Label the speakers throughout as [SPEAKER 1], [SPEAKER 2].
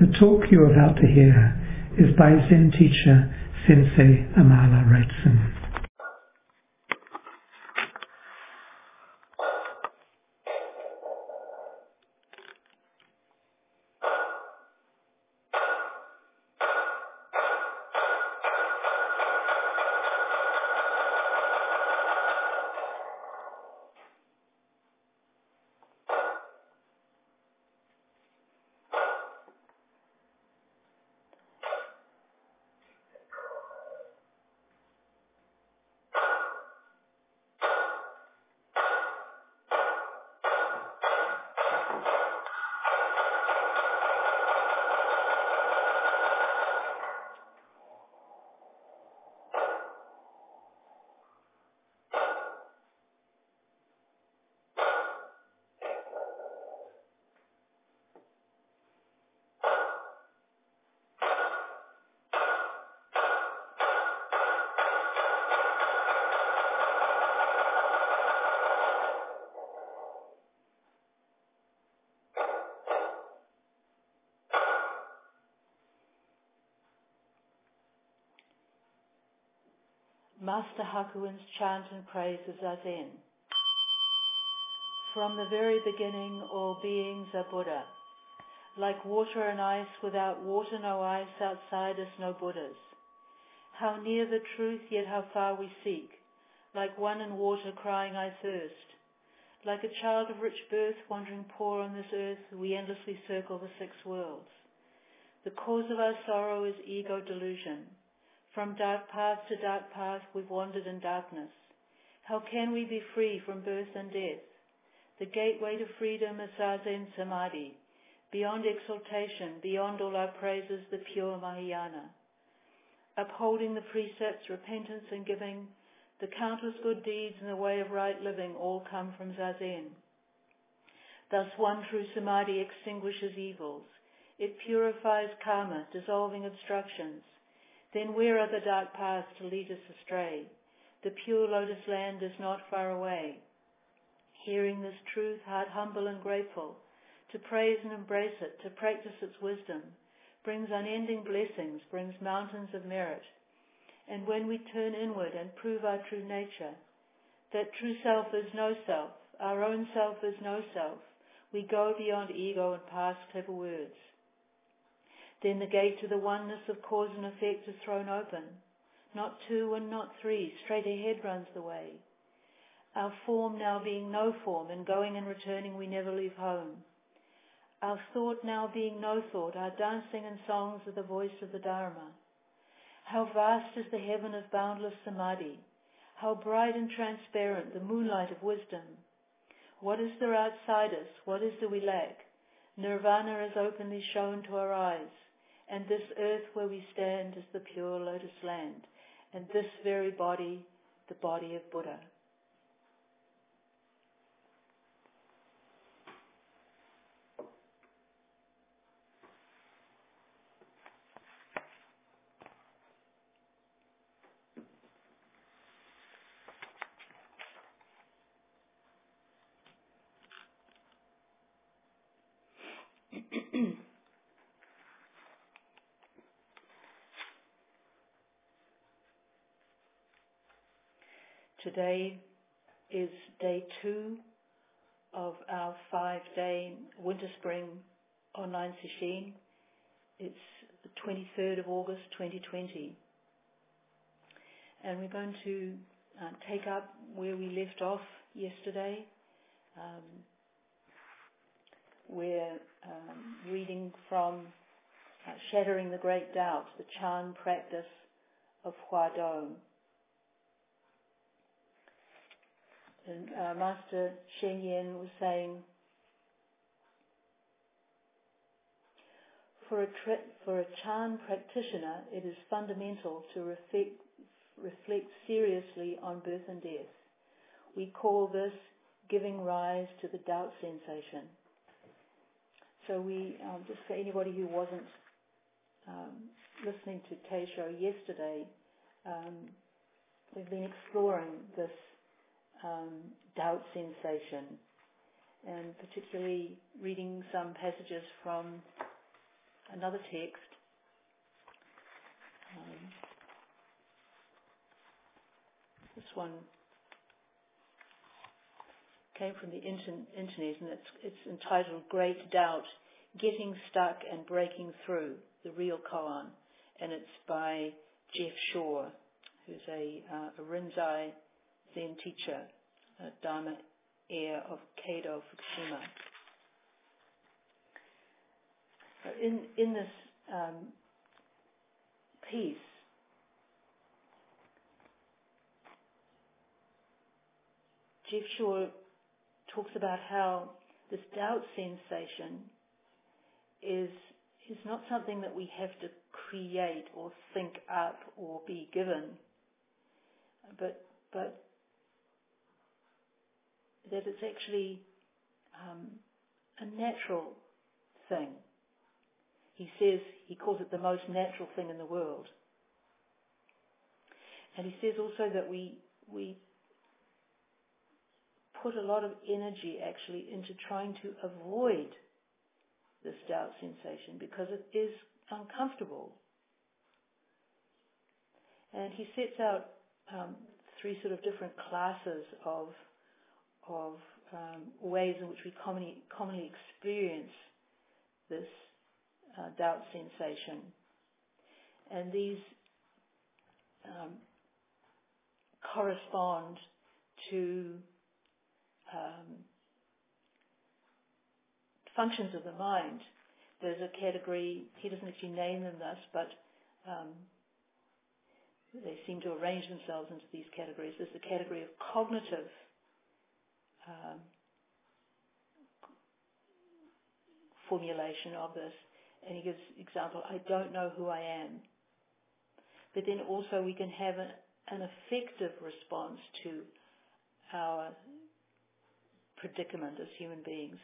[SPEAKER 1] The talk you're about to hear is by Zen teacher Sensei Amala Wrightson.
[SPEAKER 2] Master Hakuin's chant and praise of Zazen. From the very beginning, all beings are Buddha. Like water and ice, without water no ice, outside us no Buddhas. How near the truth, yet how far we seek. Like one in water crying, I thirst. Like a child of rich birth wandering poor on this earth, we endlessly circle the six worlds. The cause of our sorrow is ego delusion. From dark path to dark path we've wandered in darkness. How can we be free from birth and death? The gateway to freedom is Zazen Samadhi. Beyond exaltation, beyond all our praises, the pure Mahayana. Upholding the precepts, repentance and giving, the countless good deeds and the way of right living all come from Zazen. Thus one true Samadhi extinguishes evils. It purifies karma, dissolving obstructions. Then where are the dark paths to lead us astray? The pure lotus land is not far away. Hearing this truth, heart humble and grateful, to praise and embrace it, to practice its wisdom, brings unending blessings, brings mountains of merit. And when we turn inward and prove our true nature, that true self is no self, our own self is no self, we go beyond ego and past clever words. Then the gate to the oneness of cause and effect is thrown open. Not two and not three, straight ahead runs the way. Our form now being no form, and going and returning we never leave home. Our thought now being no thought, our dancing and songs are the voice of the Dharma. How vast is the heaven of boundless samadhi. How bright and transparent the moonlight of wisdom. What is there outside us? What is there we lack? Nirvana is openly shown to our eyes. And this earth where we stand is the pure lotus land. And this very body, the body of Buddha. Today is day two of our five-day winter spring online session. It's the 23rd of August 2020. And we're going to uh, take up where we left off yesterday. Um, we're um, reading from uh, Shattering the Great Doubt, the Chan practice of Hua And uh, Master Sheng Yen was saying, for a, for a Chan practitioner, it is fundamental to reflect, reflect seriously on birth and death. We call this giving rise to the doubt sensation. So we, um, just for anybody who wasn't um, listening to Teisho yesterday, um, we've been exploring this um, doubt sensation, and particularly reading some passages from another text. Um, this one came from the internet and it's, it's entitled Great Doubt, Getting Stuck and Breaking Through, the Real Koan. And it's by Jeff Shore, who's a, uh, a Rinzai Zen teacher, a Dharma heir of Keido Fukushima. In, in this um, piece, Jeff Shore talks about how this doubt sensation is is not something that we have to create or think up or be given, but but that it's actually um, a natural thing. He says he calls it the most natural thing in the world, and he says also that we we put a lot of energy actually into trying to avoid this doubt sensation because it is uncomfortable. And he sets out um, three sort of different classes of of um, ways in which we commonly, commonly experience this uh, doubt sensation. And these um, correspond to um, functions of the mind. There's a category, he doesn't actually name them thus, but um, they seem to arrange themselves into these categories. There's the category of cognitive um, formulation of this, and he gives example, I don't know who I am. But then also we can have an, an effective response to our predicament as human beings.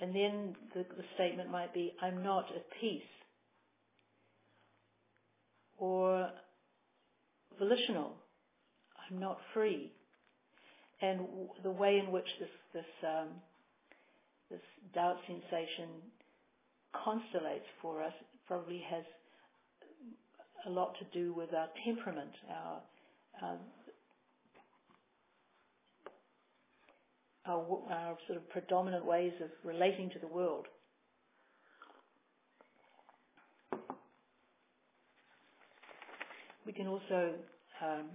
[SPEAKER 2] And then the, the statement might be, I'm not at peace. Or volitional, I'm not free. And the way in which this, this, um, this doubt sensation constellates for us probably has a lot to do with our temperament, our, our our, our sort of predominant ways of relating to the world. We can also um,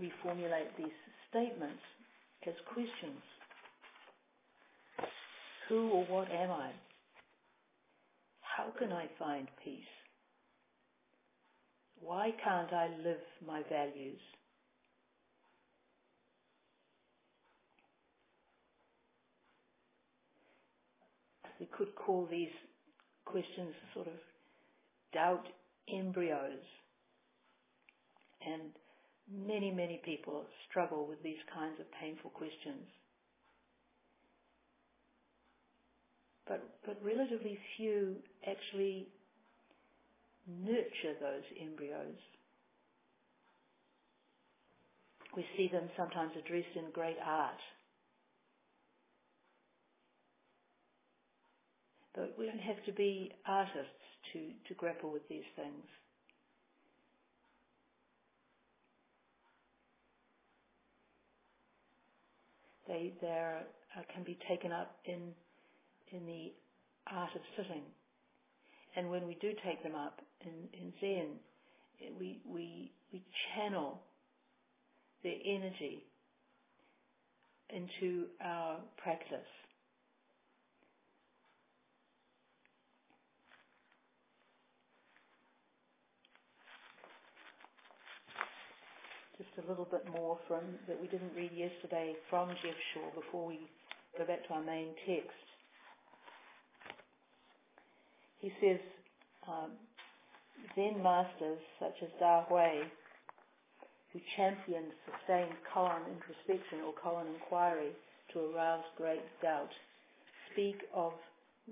[SPEAKER 2] reformulate these statements as questions. Who or what am I? How can I find peace? Why can't I live my values? we could call these questions sort of doubt embryos. And many, many people struggle with these kinds of painful questions. But, but relatively few actually nurture those embryos. We see them sometimes addressed in great art But we don't have to be artists to, to grapple with these things. They there uh, can be taken up in in the art of sitting, and when we do take them up in, in Zen, we we we channel their energy into our practice. just a little bit more from that we didn't read yesterday from Jeff Shore before we go back to our main text. He says, um, Zen masters such as Da Hui, who championed sustained koan introspection or koan inquiry to arouse great doubt, speak of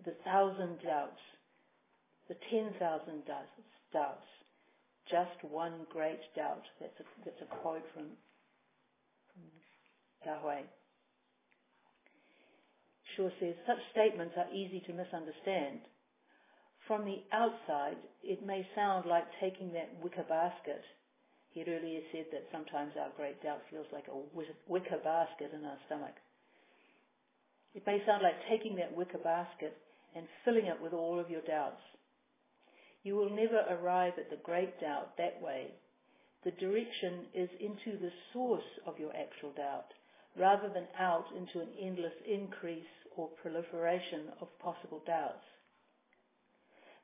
[SPEAKER 2] the thousand doubts, the ten thousand doubts, just one great doubt. That's a, that's a quote from, from Yahweh. Shore says, such statements are easy to misunderstand. From the outside, it may sound like taking that wicker basket. He had earlier said that sometimes our great doubt feels like a wicker basket in our stomach. It may sound like taking that wicker basket and filling it with all of your doubts. You will never arrive at the great doubt that way. The direction is into the source of your actual doubt, rather than out into an endless increase or proliferation of possible doubts.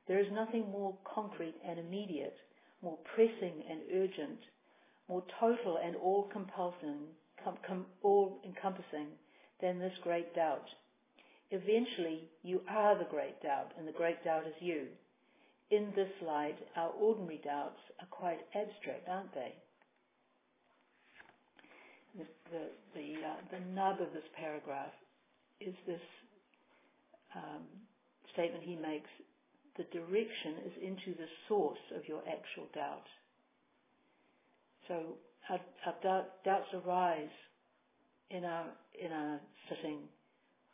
[SPEAKER 2] There is nothing more concrete and immediate, more pressing and urgent, more total and all all encompassing than this great doubt. Eventually, you are the great doubt, and the great doubt is you. In this light, our ordinary doubts are quite abstract, aren't they? The, the, the, uh, the nub of this paragraph is this um, statement he makes the direction is into the source of your actual doubt. So our, our doubt, doubts arise in our in our sitting.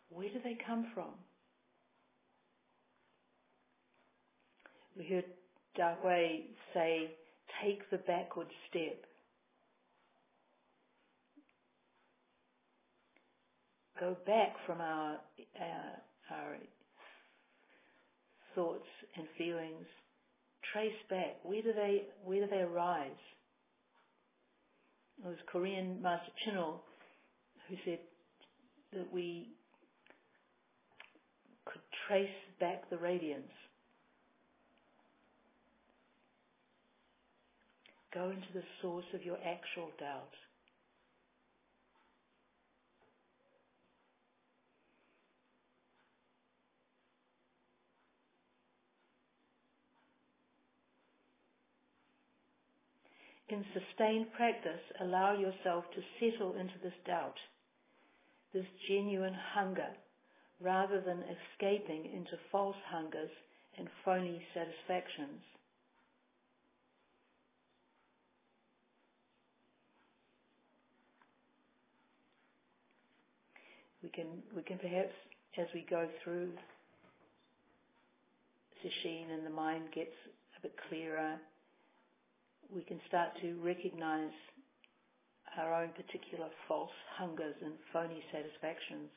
[SPEAKER 2] Where do they come from? We heard Dagway say, take the backward step. Go back from our, uh, our thoughts and feelings. Trace back. Where do they, where do they arise? It was Korean Master Chinul who said that we could trace back the radiance. Go into the source of your actual doubt. In sustained practice, allow yourself to settle into this doubt, this genuine hunger, rather than escaping into false hungers and phony satisfactions. We can, we can perhaps, as we go through sesshin and the mind gets a bit clearer, we can start to recognize our own particular false hungers and phony satisfactions.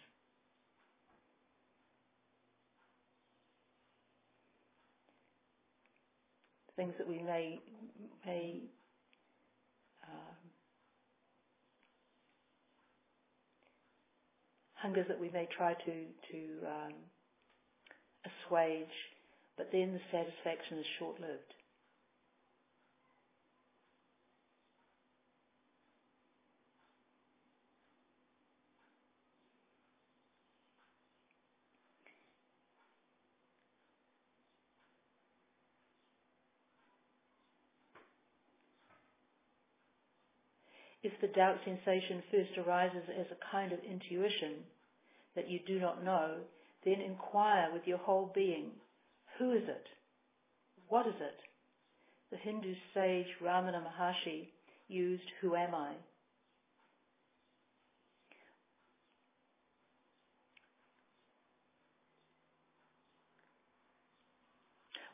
[SPEAKER 2] Things that we may, may um, hungers that we may try to to um, assuage, but then the satisfaction is short-lived. If the doubt sensation first arises as a kind of intuition that you do not know, then inquire with your whole being, who is it? What is it? The Hindu sage Ramana Maharshi used, who am I?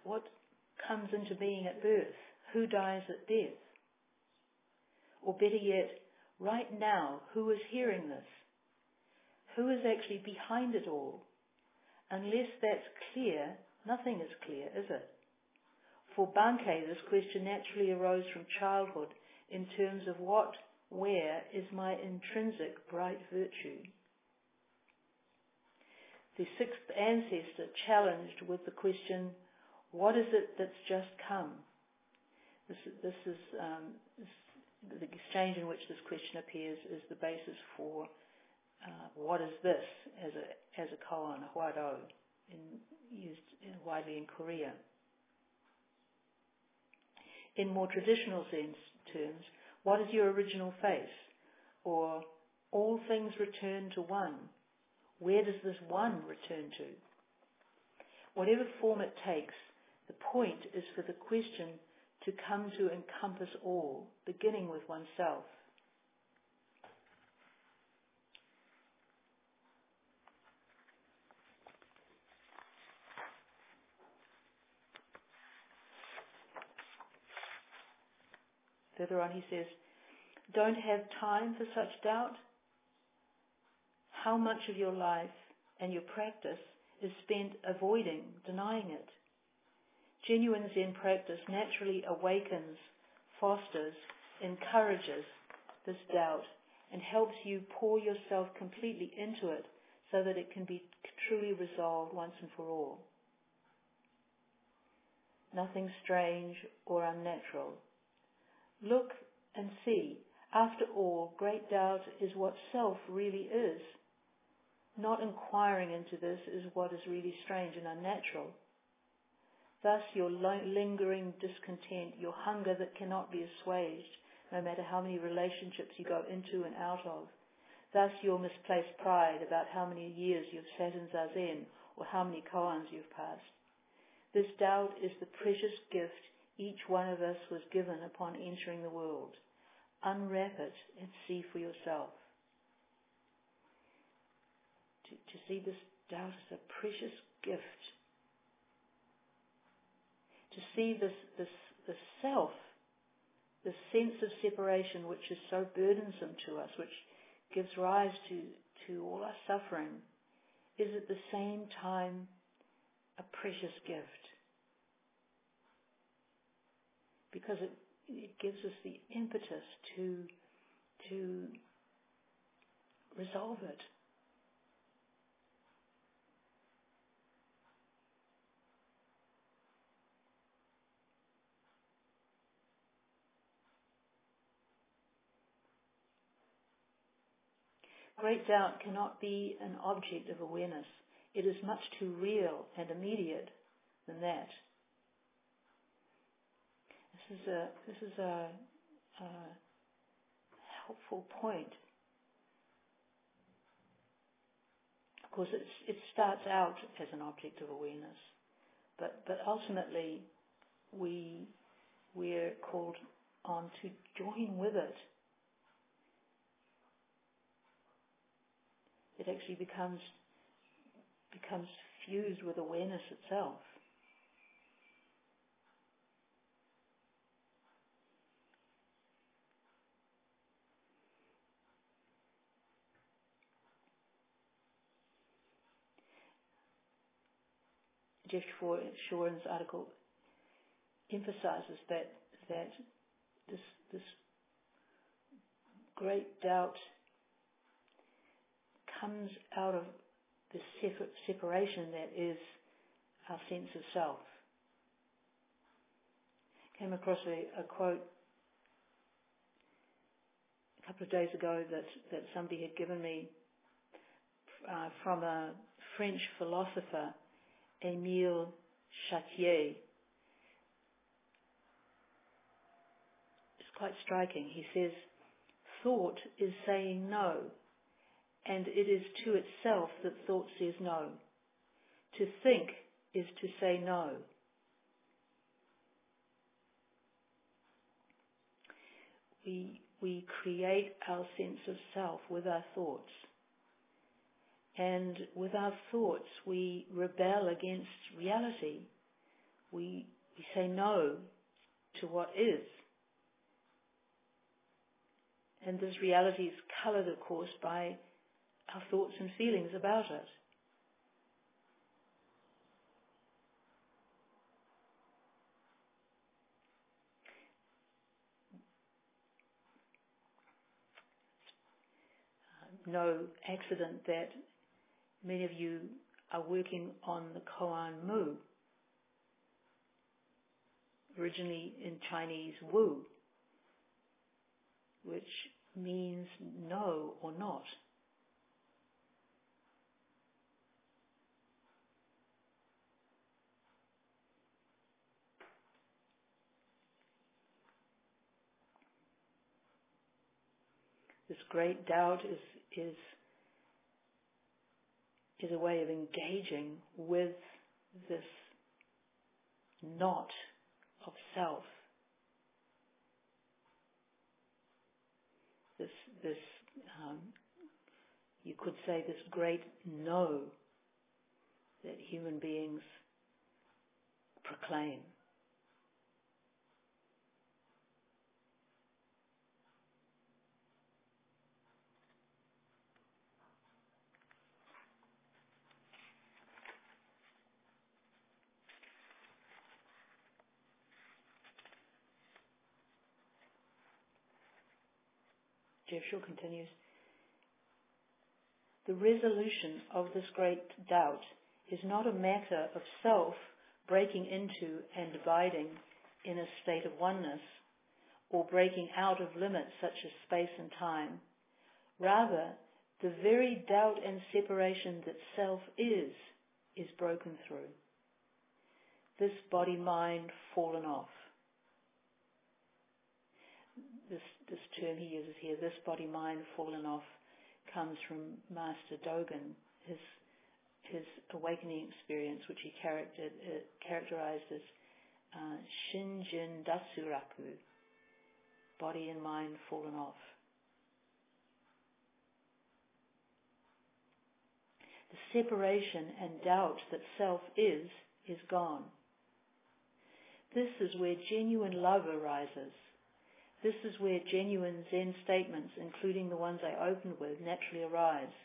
[SPEAKER 2] What comes into being at birth? Who dies at death? Or better yet, right now, who is hearing this? Who is actually behind it all? Unless that's clear, nothing is clear, is it? For Bankei, this question naturally arose from childhood in terms of what, where is my intrinsic bright virtue? The sixth ancestor challenged with the question, what is it that's just come? This, this is um, the exchange in which this question appears is the basis for uh, what is this as a as a koan, a huado, in, used in, widely in Korea. In more traditional sense terms, what is your original face? Or all things return to one. Where does this one return to? Whatever form it takes, the point is for the question to come to encompass all, beginning with oneself. Further on, he says, Don't have time for such doubt. How much of your life and your practice is spent avoiding, denying it? Genuine Zen practice naturally awakens, fosters, encourages this doubt and helps you pour yourself completely into it so that it can be truly resolved once and for all. Nothing strange or unnatural. Look and see. After all, great doubt is what self really is. Not inquiring into this is what is really strange and unnatural. Thus, your lingering discontent, your hunger that cannot be assuaged, no matter how many relationships you go into and out of. Thus, your misplaced pride about how many years you've sat in zazen or how many koans you've passed. This doubt is the precious gift each one of us was given upon entering the world. Unwrap it and see for yourself. To, to see this doubt as a precious gift. To see this, this, self, this sense of separation which is so burdensome to us, which gives rise to, to all our suffering, is at the same time a precious gift. Because it, it gives us the impetus to, to resolve it. Great doubt cannot be an object of awareness. It is much too real and immediate than that. This is a this is a, a helpful point. Of course, it starts out as an object of awareness, but but ultimately, we we're called on to join with it it actually becomes becomes fused with awareness itself. Jeff Shoren's article emphasizes that that this this great doubt comes out of the separation that is our sense of self. Came across a, a quote a couple of days ago that, that somebody had given me uh, from a French philosopher, Émile Chartier. It's quite striking. He says, Thought is saying no and it is to itself that thought says no. To think is to say no. We, we create our sense of self with our thoughts. And with our thoughts, we rebel against reality. We, we say no to what is. And this reality is colored, of course, by our thoughts and feelings about it. no accident that many of you are working on the Koan Mu, originally in Chinese Wu, which means no or not. This great doubt is, is, is a way of engaging with this not of self. This, this, um, you could say this great no that human beings proclaim. Continues, the resolution of this great doubt is not a matter of self breaking into and abiding in a state of oneness or breaking out of limits such as space and time. Rather, the very doubt and separation that self is, is broken through. This body mind fallen off. This, term he uses here, this body mind fallen off, comes from Master Dogen, his, his awakening experience, which he uh, characterized as uh, Shinjin Datsuraku, body and mind fallen off. The separation and doubt that self is, is gone. This is where genuine love arises. This is where genuine Zen statements, including the ones I opened with, naturally arise,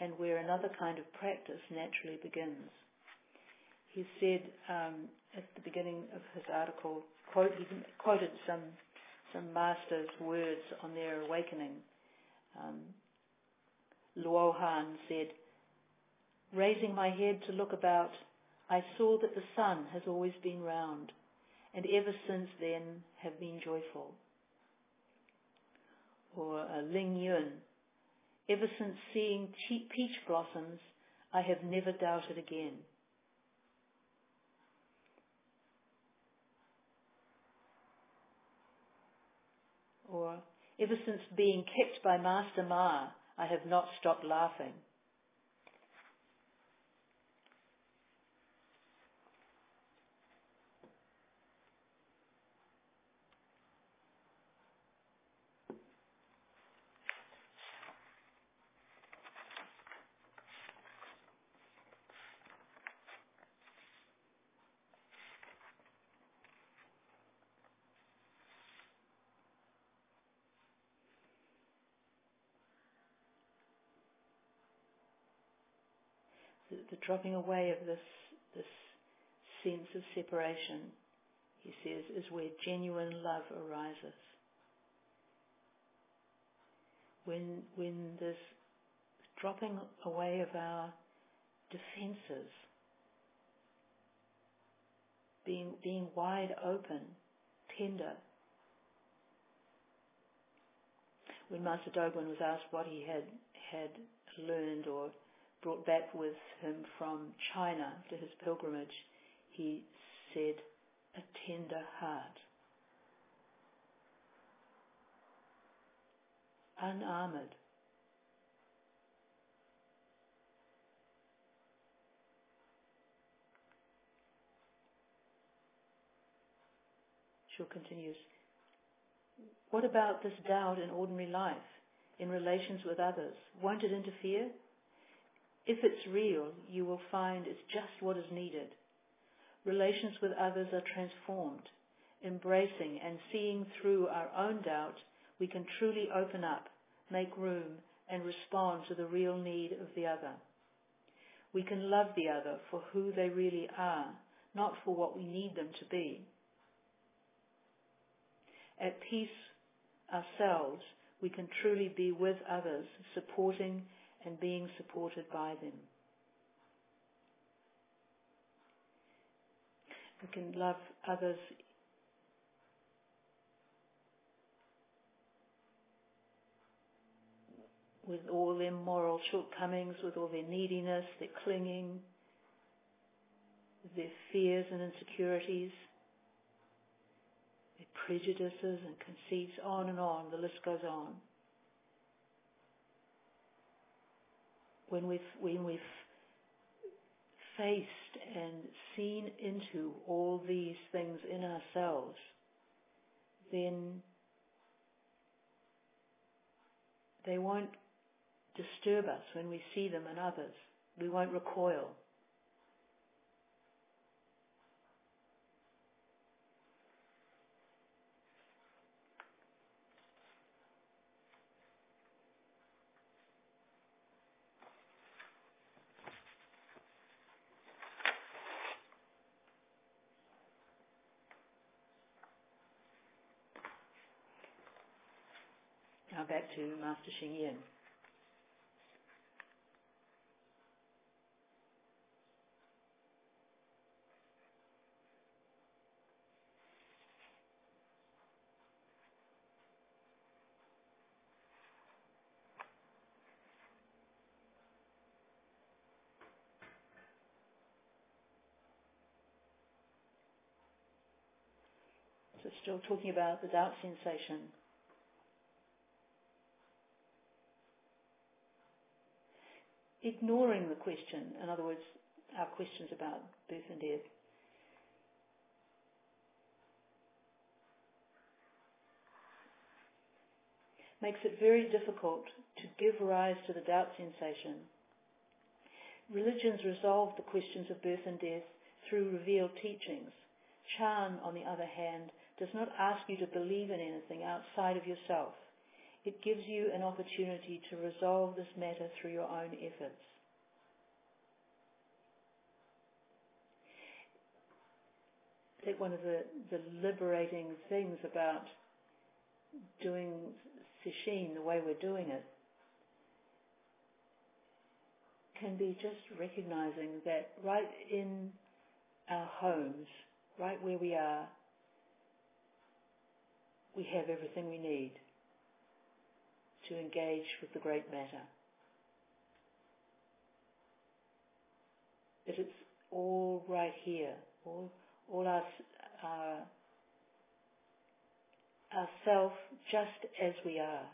[SPEAKER 2] and where another kind of practice naturally begins. He said um, at the beginning of his article, quote, he quoted some some masters' words on their awakening. Um, Luo Han said, Raising my head to look about, I saw that the sun has always been round, and ever since then have been joyful. Or uh, Ling Yun, ever since seeing peach blossoms, I have never doubted again. Or, ever since being kept by Master Ma, I have not stopped laughing. the, the dropping away of this this sense of separation, he says, is where genuine love arises. When when this dropping away of our defenses, being being wide open, tender. When Master Dogen was asked what he had had learned or brought back with him from China to his pilgrimage, he said, a tender heart. Unarmored. Shore continues. What about this doubt in ordinary life, in relations with others? Won't it interfere? If it's real, you will find it's just what is needed. Relations with others are transformed. Embracing and seeing through our own doubt, we can truly open up, make room, and respond to the real need of the other. We can love the other for who they really are, not for what we need them to be. At peace ourselves, we can truly be with others, supporting and being supported by them. We can love others with all their moral shortcomings, with all their neediness, their clinging, their fears and insecurities, their prejudices and conceits, on and on, the list goes on. When we've, when we've faced and seen into all these things in ourselves, then they won't disturb us when we see them in others. We won't recoil. To Master Sheng Yen. So still talking about the doubt sensation. Ignoring the question, in other words, our questions about birth and death. Makes it very difficult to give rise to the doubt sensation. Religions resolve the questions of birth and death through revealed teachings. Chan, on the other hand, does not ask you to believe in anything outside of yourself. It gives you an opportunity to resolve this matter through your own efforts. I think one of the, the liberating things about doing Sesshin the way we're doing it can be just recognizing that right in our homes, right where we are, we have everything we need to engage with the great matter. That it's all right here, all, all our, our, ourself just as we are.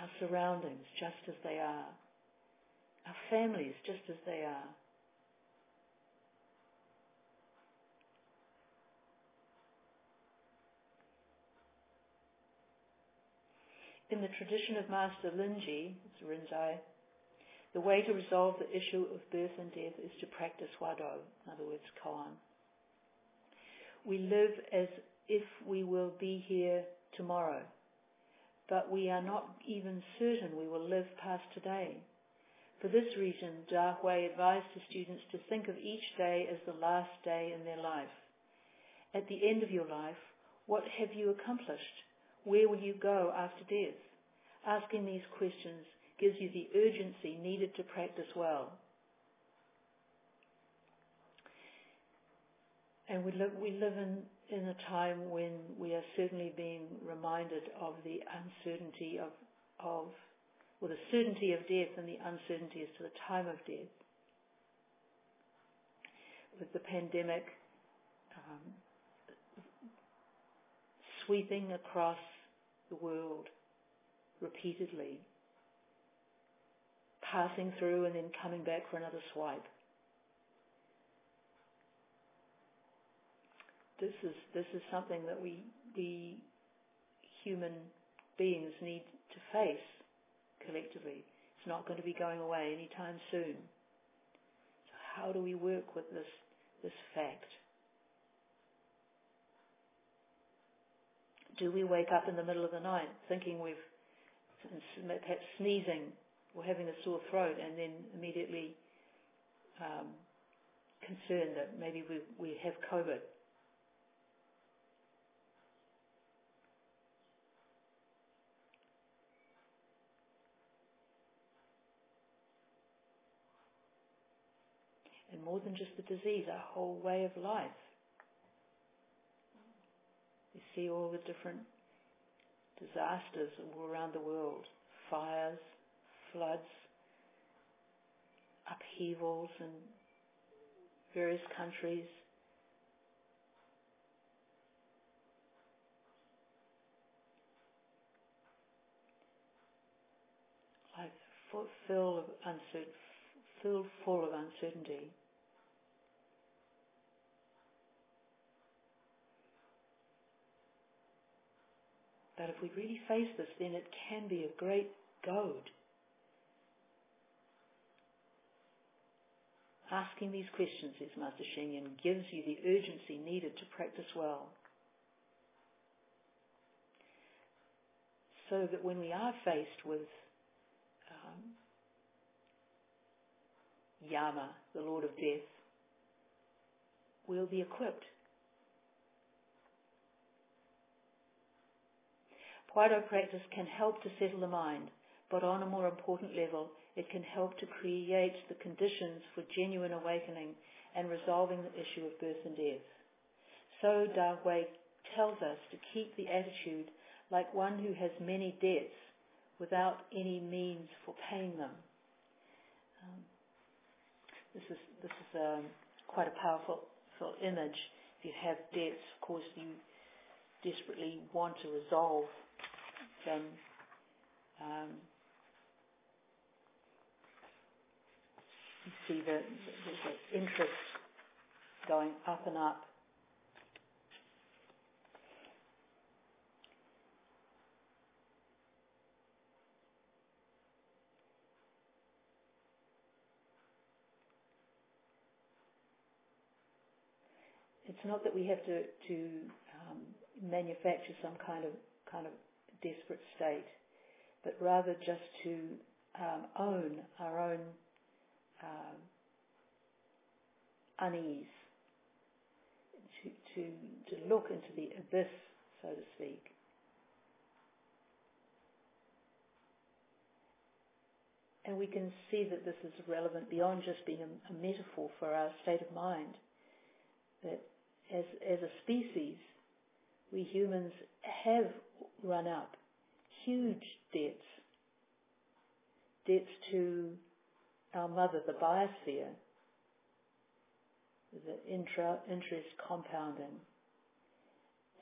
[SPEAKER 2] Our surroundings just as they are. Our families just as they are. In the tradition of Master Linji, Rinzai, the way to resolve the issue of birth and death is to practice Wado, in other words, koan. We live as if we will be here tomorrow, but we are not even certain we will live past today. For this reason, Da Hui advised his students to think of each day as the last day in their life. At the end of your life, what have you accomplished? Where will you go after death? Asking these questions gives you the urgency needed to practice well. And we live, we live in, in a time when we are certainly being reminded of the uncertainty of, of, or the certainty of death and the uncertainty as to the time of death. With the pandemic um, sweeping across the world repeatedly, passing through and then coming back for another swipe. This is this is something that we we human beings need to face collectively. It's not going to be going away anytime soon. So how do we work with this this fact? Do we wake up in the middle of the night thinking we've perhaps sneezing or having a sore throat and then immediately um, concerned that maybe we, we have COVID? And more than just the disease, our whole way of life. You see all the different disasters all around the world fires, floods, upheavals in various countries. Life full of uncertainty, filled full of uncertainty. But if we really face this, then it can be a great goad. Asking these questions, says Master Sheng Yen, gives you the urgency needed to practice well. So that when we are faced with um, Yama, the Lord of Death, we'll be equipped Huatou practice can help to settle the mind, but on a more important level, it can help to create the conditions for genuine awakening and resolving the issue of birth and death. So Da Hui tells us to keep the attitude like one who has many debts without any means for paying them. Um, this is this is um, quite a powerful image. If you have debts, of course, you desperately want to resolve them. Um, you see the, the, the interest going up and up. It's not that we have to, to um, manufacture some kind of kind of desperate state, but rather just to um, own our own um, unease, to, to, to look into the abyss, so to speak. And we can see that this is relevant beyond just being a, a metaphor for our state of mind. That as, as a species, we humans have run up huge debts. Debts to our mother, the biosphere, the intra, interest compounding.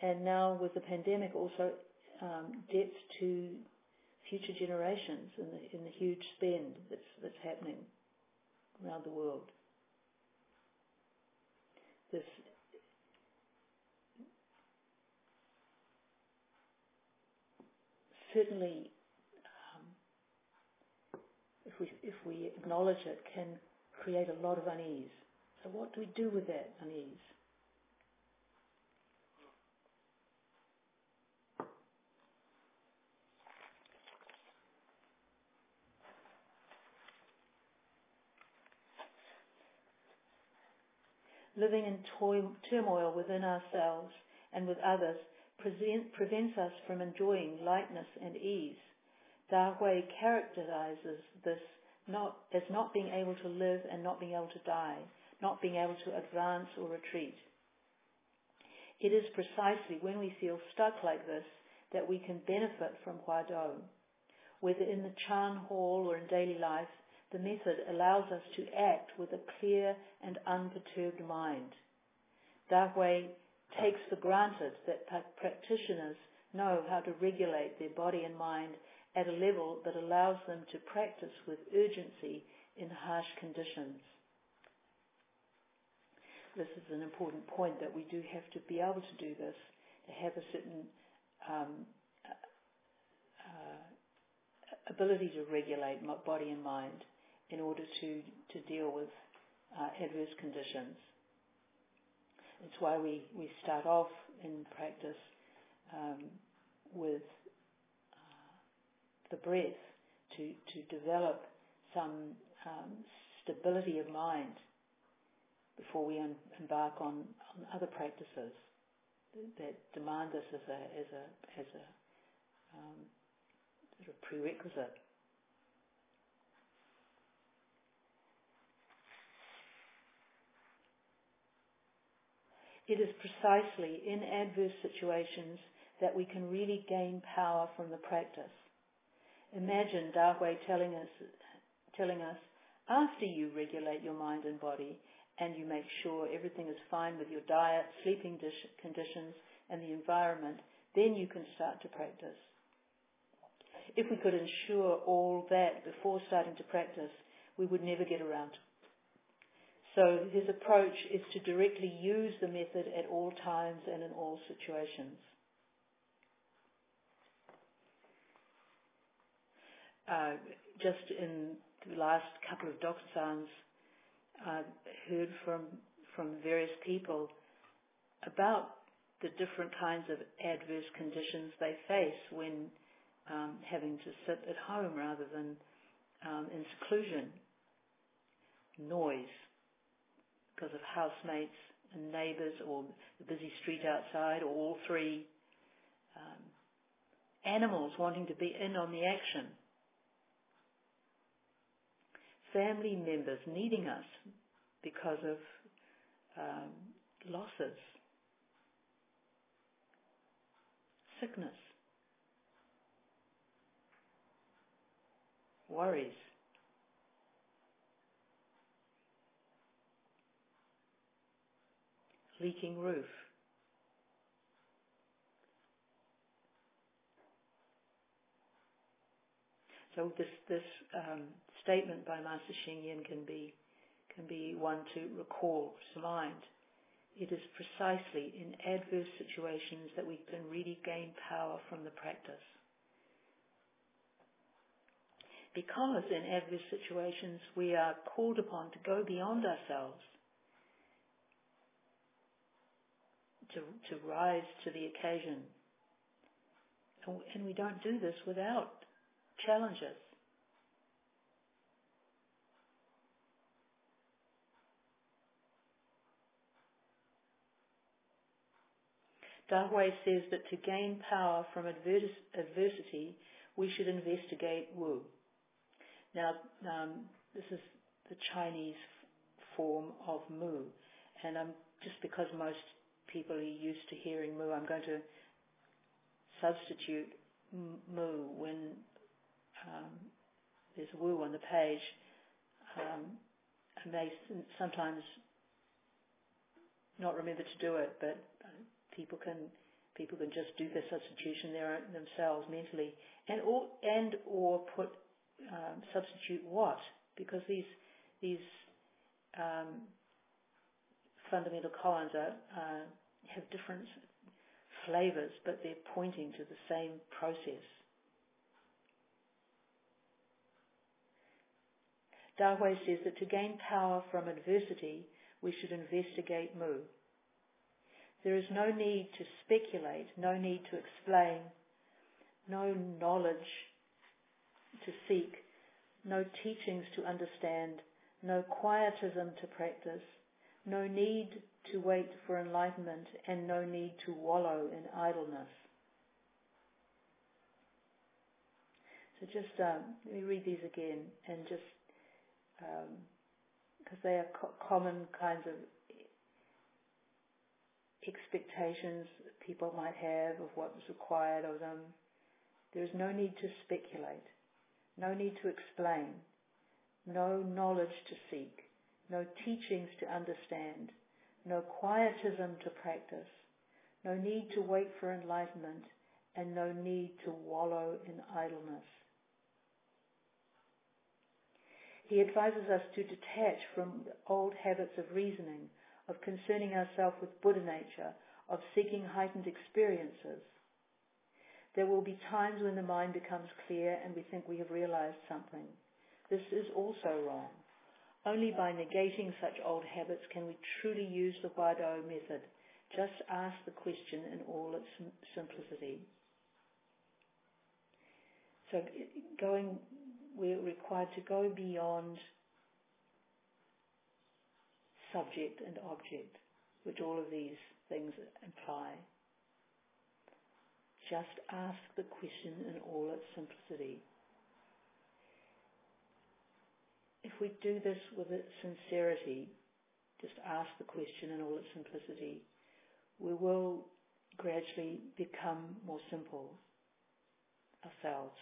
[SPEAKER 2] And now with the pandemic also um, debts to future generations in the, in the huge spend that's, that's happening around the world. This certainly, um, if we if we acknowledge it, can create a lot of unease. So what do we do with that unease? Living in turmoil within ourselves and with others prevents us from enjoying lightness and ease. Da Hui characterizes this not, as not being able to live and not being able to die, not being able to advance or retreat. It is precisely when we feel stuck like this that we can benefit from Huatou. Whether in the Chan Hall or in daily life, the method allows us to act with a clear and unperturbed mind. Da Hui takes for granted that practitioners know how to regulate their body and mind at a level that allows them to practice with urgency in harsh conditions. This is an important point that we do have to be able to do this, to have a certain um, uh, ability to regulate body and mind in order to, to deal with uh, adverse conditions. It's why we, we start off in practice um, with uh, the breath to, to develop some um, stability of mind before we un- embark on, on other practices that demand this as a as a as a um, sort of prerequisite. It is precisely in adverse situations that we can really gain power from the practice. Imagine Da Hui telling us, telling us, after you regulate your mind and body and you make sure everything is fine with your diet, sleeping conditions and the environment, then you can start to practice. If we could ensure all that before starting to practice, we would never get around so his approach is to directly use the method at all times and in all situations. Uh, just in the last couple of Dokusan's, I've heard from from various people about the different kinds of adverse conditions they face when um, having to sit at home rather than um, in seclusion. Noise, because of housemates and neighbours or the busy street outside or all three. Um, animals wanting to be in on the action, family members needing us because of um, losses, sickness, worries. Leaking roof. So this this um, statement by Master Sheng Yen can be can be one to recall to mind. It is precisely in adverse situations that we can really gain power from the practice. Because in adverse situations we are called upon to go beyond ourselves, to, to rise to the occasion. And we don't do this without challenges. Da Hui says that to gain power from adversity, we should investigate Wu. Now, um, this is the Chinese form of Mu, and um, just because most people are used to hearing Mu, I'm going to substitute Mu when um, there's Wu on the page. Um, I may sometimes not remember to do it, but people can people can just do the substitution there themselves mentally, and or and or put um, substitute what? Because these these um, fundamental are, uh, have different flavors, but they're pointing to the same process. Da Hui says that to gain power from adversity, we should investigate Mu. There is no need to speculate, no need to explain, no knowledge to seek, no teachings to understand, no quietism to practice, no need to wait for enlightenment, and no need to wallow in idleness. So just um, let me read these again and just because um, they are co- common kinds of expectations people might have of what is required of them. There is no need to speculate, no need to explain, no knowledge to seek, no teachings to understand, no quietism to practice, no need to wait for enlightenment, and no need to wallow in idleness. He advises us to detach from old habits of reasoning, of concerning ourselves with Buddha nature, of seeking heightened experiences. There will be times when the mind becomes clear and we think we have realized something. This is also wrong. Only by negating such old habits can we truly use the Huatou method. Just ask the question in all its simplicity. So going we're required to go beyond subject and object, which all of these things imply. Just ask the question in all its simplicity. If we do this with sincerity, just ask the question in all its simplicity, we will gradually become more simple ourselves.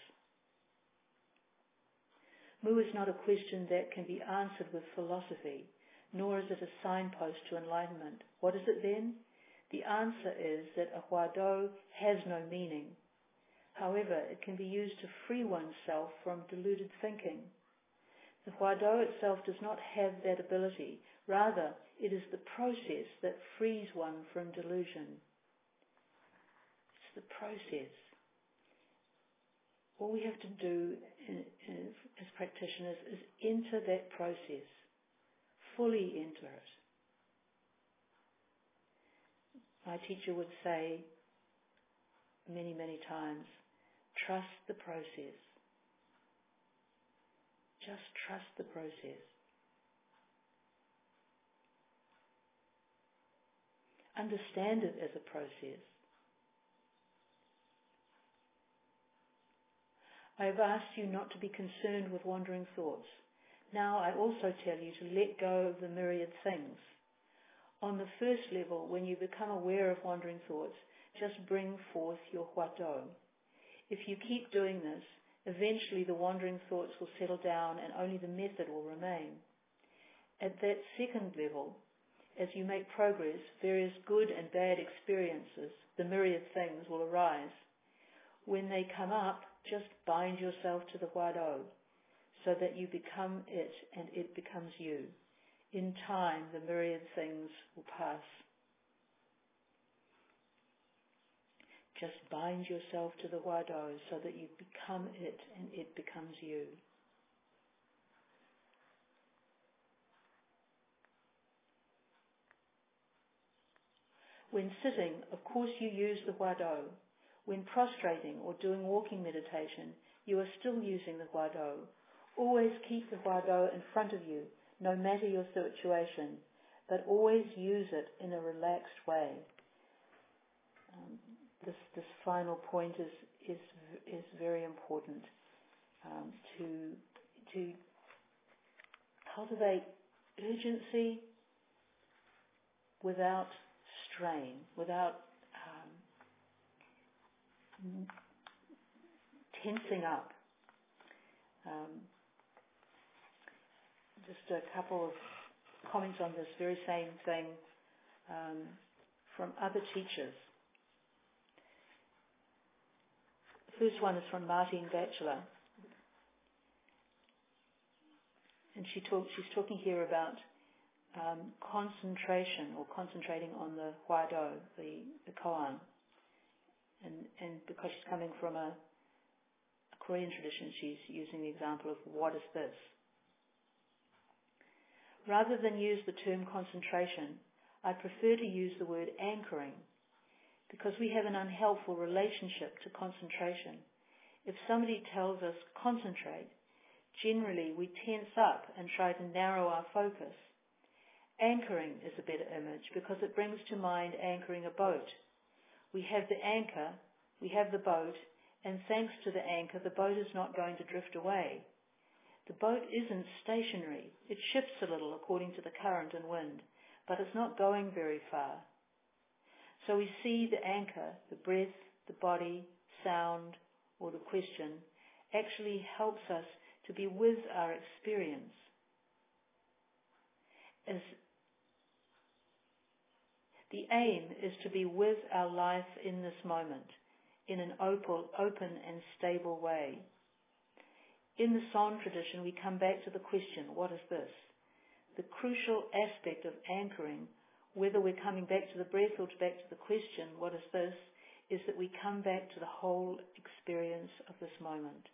[SPEAKER 2] Mu is not a question that can be answered with philosophy, nor is it a signpost to enlightenment. What is it then? The answer is that a huatou has no meaning. However, it can be used to free oneself from deluded thinking. The huatou itself does not have that ability. Rather, it is the process that frees one from delusion. It's the process all we have to do in, in, as practitioners is enter that process, fully enter it. My teacher would say many, many times, trust the process. Just trust the process. Understand it as a process. I have asked you not to be concerned with wandering thoughts. Now I also tell you to let go of the myriad things. On the first level, when you become aware of wandering thoughts, just bring forth your huatou. If you keep doing this, eventually the wandering thoughts will settle down and only the method will remain. At that second level, as you make progress, various good and bad experiences, the myriad things, will arise. When they come up, just bind yourself to the huatou so that you become it and it becomes you. In time, the myriad things will pass. Just bind yourself to the huatou so that you become it and it becomes you. When sitting, of course you use the huatou. When prostrating or doing walking meditation, you are still using the huatou. Always keep the huatou in front of you, no matter your situation, but always use it in a relaxed way. Um, this, this final point is, is, is very important um, to, to cultivate urgency without strain, without um, tensing up. Um, just a couple of comments on this very same thing um, from other teachers. First one is from Martine Batchelor. And she talk, she's talking here about um, concentration or concentrating on the huatou, the, the koan. And, and because she's coming from a, a Korean tradition, she's using the example of what is this? Rather than use the term concentration, I prefer to use the word anchoring because we have an unhelpful relationship to concentration. If somebody tells us concentrate, generally we tense up and try to narrow our focus. Anchoring is a better image because it brings to mind anchoring a boat. We have the anchor, we have the boat, and thanks to the anchor, the boat is not going to drift away. The boat isn't stationary. It shifts a little according to the current and wind, but it's not going very far. So we see the anchor, the breath, the body, sound, or the question actually helps us to be with our experience. As the aim is to be with our life in this moment in an open and stable way. In the Son tradition, we come back to the question, what is this? The crucial aspect of anchoring whether we're coming back to the breath or back to the question, what is this, is that we come back to the whole experience of this moment.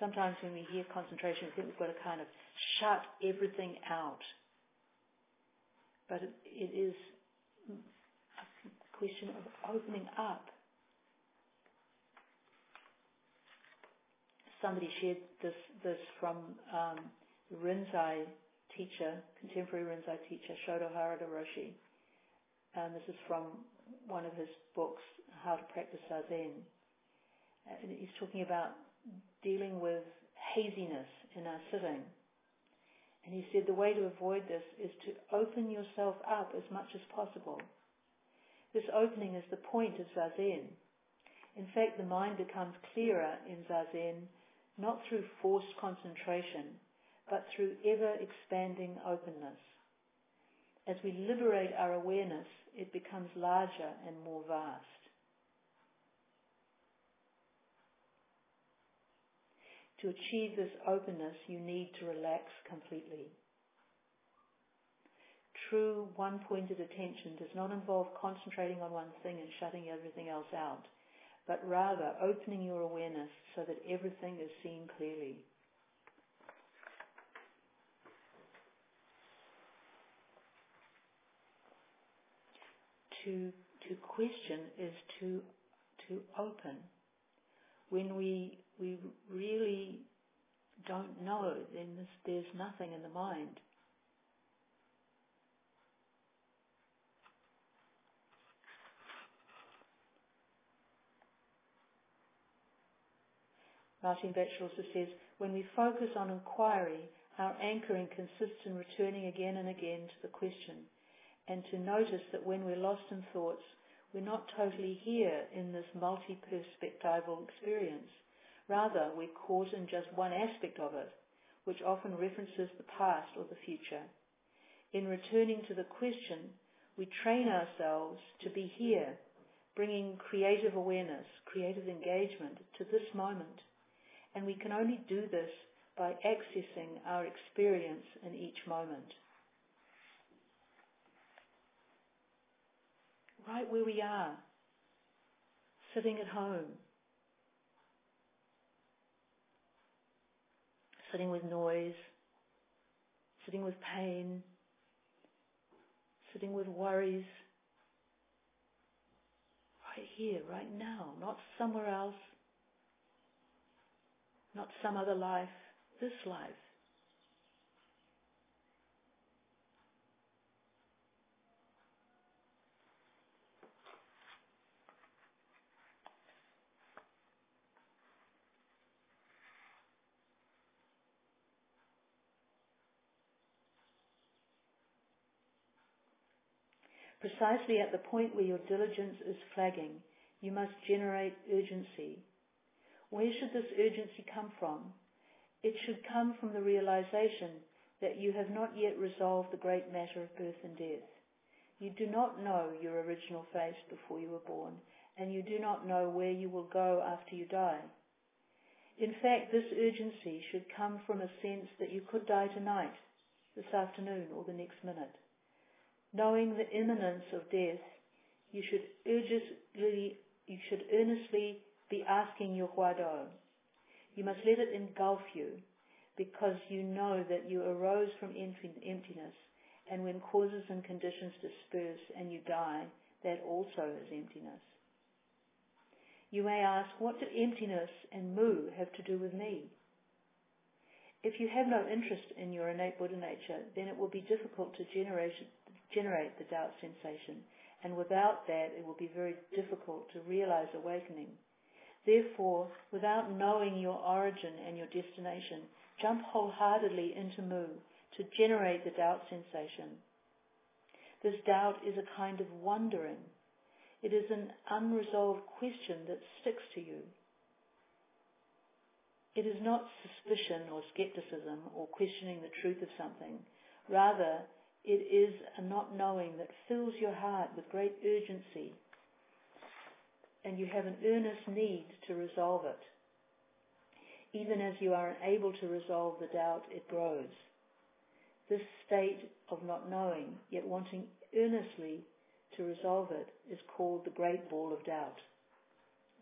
[SPEAKER 2] Sometimes when we hear concentration, we think we've got to kind of shut everything out. But it, is a question of opening up. Somebody shared this, this from um, Rinzai teacher, contemporary Rinzai teacher, Shodo Harada Roshi. And um, this is from one of his books, How to Practice Zazen. And he's talking about dealing with haziness in our sitting. And he said the way to avoid this is to open yourself up as much as possible. This opening is the point of Zazen. In fact, the mind becomes clearer in Zazen not through forced concentration, but through ever expanding openness. As we liberate our awareness, it becomes larger and more vast. To achieve this openness, you need to relax completely. True one-pointed attention does not involve concentrating on one thing and shutting everything else out, but rather opening your awareness so that everything is seen clearly. To to question is to to open. When we we really don't know, then there's nothing in the mind. Martine Batchelor says, when we focus on inquiry, our anchoring consists in returning again and again to the question and to notice that when we're lost in thoughts, we're not totally here in this multi-perspectival experience. Rather, we're caught in just one aspect of it, which often references the past or the future. In returning to the question, we train ourselves to be here, bringing creative awareness, creative engagement to this moment. And we can only do this by accessing our experience in each moment. Right where we are, sitting at home, sitting with noise, sitting with pain, sitting with worries. Right here, right now, not somewhere else, not some other life, this life. Precisely at the point where your diligence is flagging, you must generate urgency. Where should this urgency come from? It should come from the realization that you have not yet resolved the great matter of birth and death. You do not know your original face before you were born, and you do not know where you will go after you die. In fact, this urgency should come from a sense that you could die tonight, this afternoon, or the next minute. Knowing the imminence of death, you should urgently, you should earnestly be asking your Huatou. You must let it engulf you because you know that you arose from emptiness and when causes and conditions disperse and you die, that also is emptiness. You may ask, what do emptiness and mu have to do with me? If you have no interest in your innate Buddha nature, then it will be difficult to generate generate the doubt sensation, and without that it will be very difficult to realize awakening. Therefore, without knowing your origin and your destination, jump wholeheartedly into Mu to generate the doubt sensation. This doubt is a kind of wondering. It is an unresolved question that sticks to you. It is not suspicion or skepticism or questioning the truth of something. Rather, it is a not knowing that fills your heart with great urgency and you have an earnest need to resolve it. Even as you are unable to resolve the doubt, it grows. This state of not knowing, yet wanting earnestly to resolve it, is called the great ball of doubt,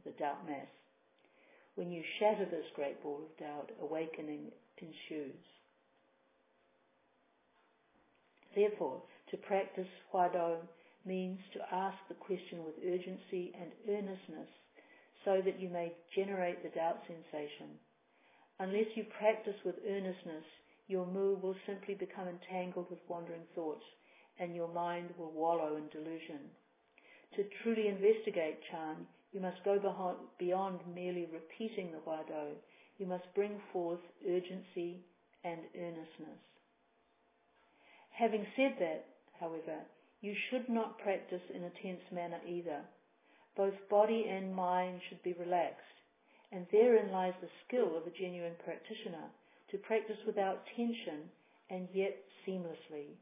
[SPEAKER 2] the doubt mass. When you shatter this great ball of doubt, awakening ensues. Therefore, to practice Huatou means to ask the question with urgency and earnestness so that you may generate the doubt sensation. Unless you practice with earnestness, your mu will simply become entangled with wandering thoughts and your mind will wallow in delusion. To truly investigate Chan, you must go beyond merely repeating the Huado. You must bring forth urgency and earnestness. Having said that, however, you should not practice in a tense manner either. Both body and mind should be relaxed, and therein lies the skill of a genuine practitioner to practice without tension and yet seamlessly.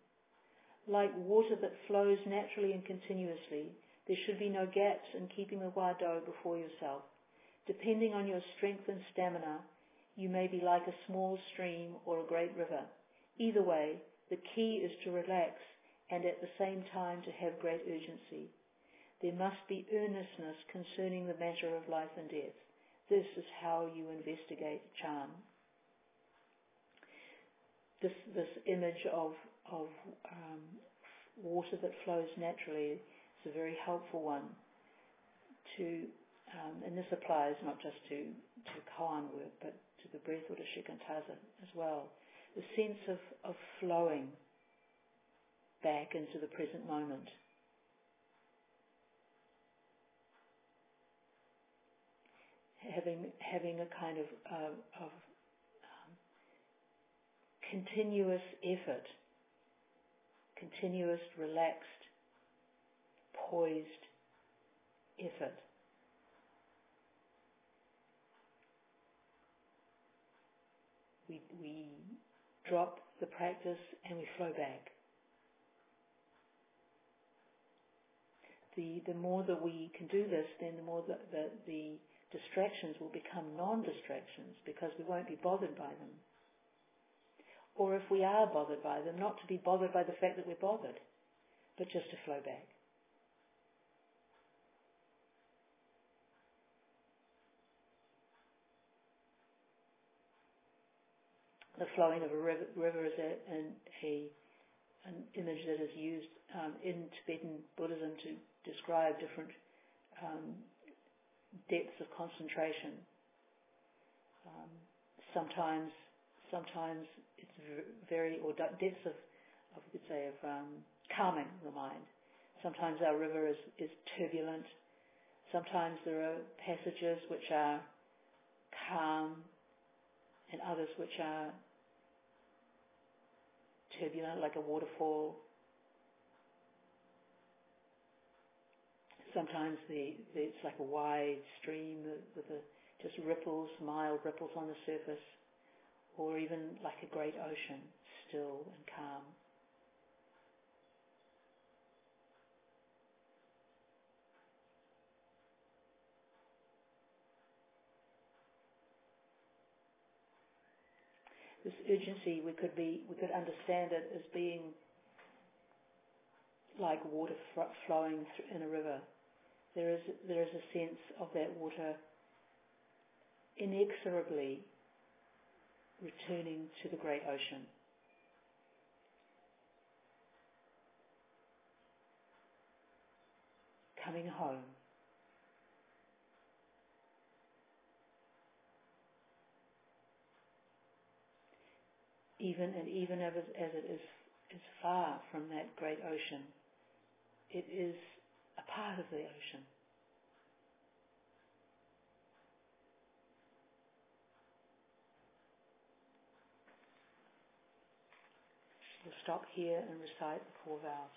[SPEAKER 2] Like water that flows naturally and continuously, there should be no gaps in keeping the huatou before yourself. Depending on your strength and stamina, you may be like a small stream or a great river. Either way, the key is to relax and at the same time to have great urgency. There must be earnestness concerning the matter of life and death. This is how you investigate Chan. This, this image of, of um, water that flows naturally is a very helpful one to, um, and this applies not just to, to koan work, but to the breath or to shikantaza as well the sense of, of flowing back into the present moment. having having a kind of uh, of um, continuous effort, continuous relaxed, poised effort. We, we drop the practice and we flow back. The, the more that we can do this, then the more that the, the distractions will become non-distractions because we won't be bothered by them. Or if we are bothered by them, not to be bothered by the fact that we're bothered, but just to flow back. The flowing of a river, river is a, an, a, an image that is used um, in Tibetan Buddhism to describe different um, depths of concentration. Um, sometimes, sometimes it's very or depths of, of we could say, of um, calming the mind. Sometimes our river is, is turbulent. Sometimes there are passages which are calm and others which are turbulent like a waterfall. Sometimes the, the, it's like a wide stream with just ripples, mild ripples on the surface, or even like a great ocean, still and calm. This urgency, we could be, we could understand it as being like water flowing in a river. There is, there is a sense of that water inexorably returning to the great ocean. Coming home. Even and even as, as it is, is far from that great ocean, it is a part of the ocean. We'll stop here and recite the four vows.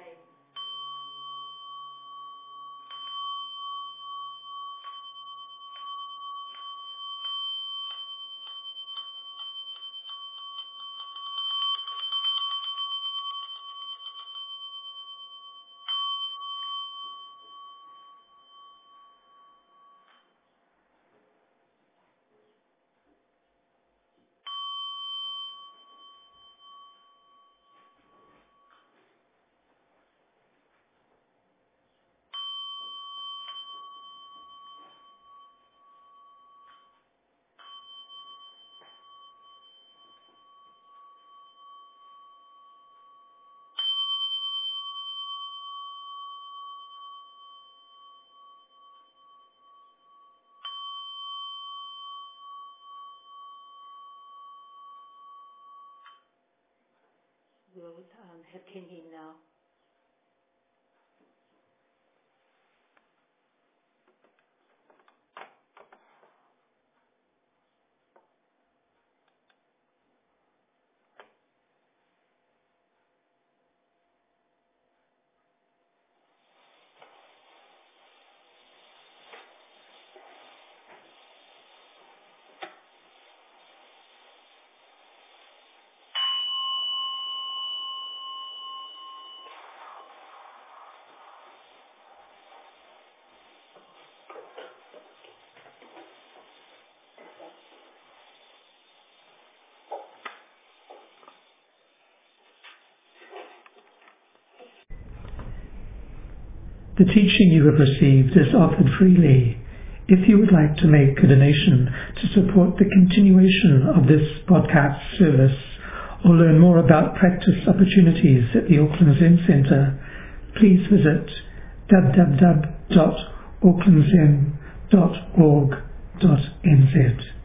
[SPEAKER 2] we'll um, have kinhin now.
[SPEAKER 1] The teaching you have received is offered freely. If you would like to make a donation to support the continuation of this podcast service or learn more about practice opportunities at the Auckland Zen Centre, please visit www.aucklandzen.org.nz.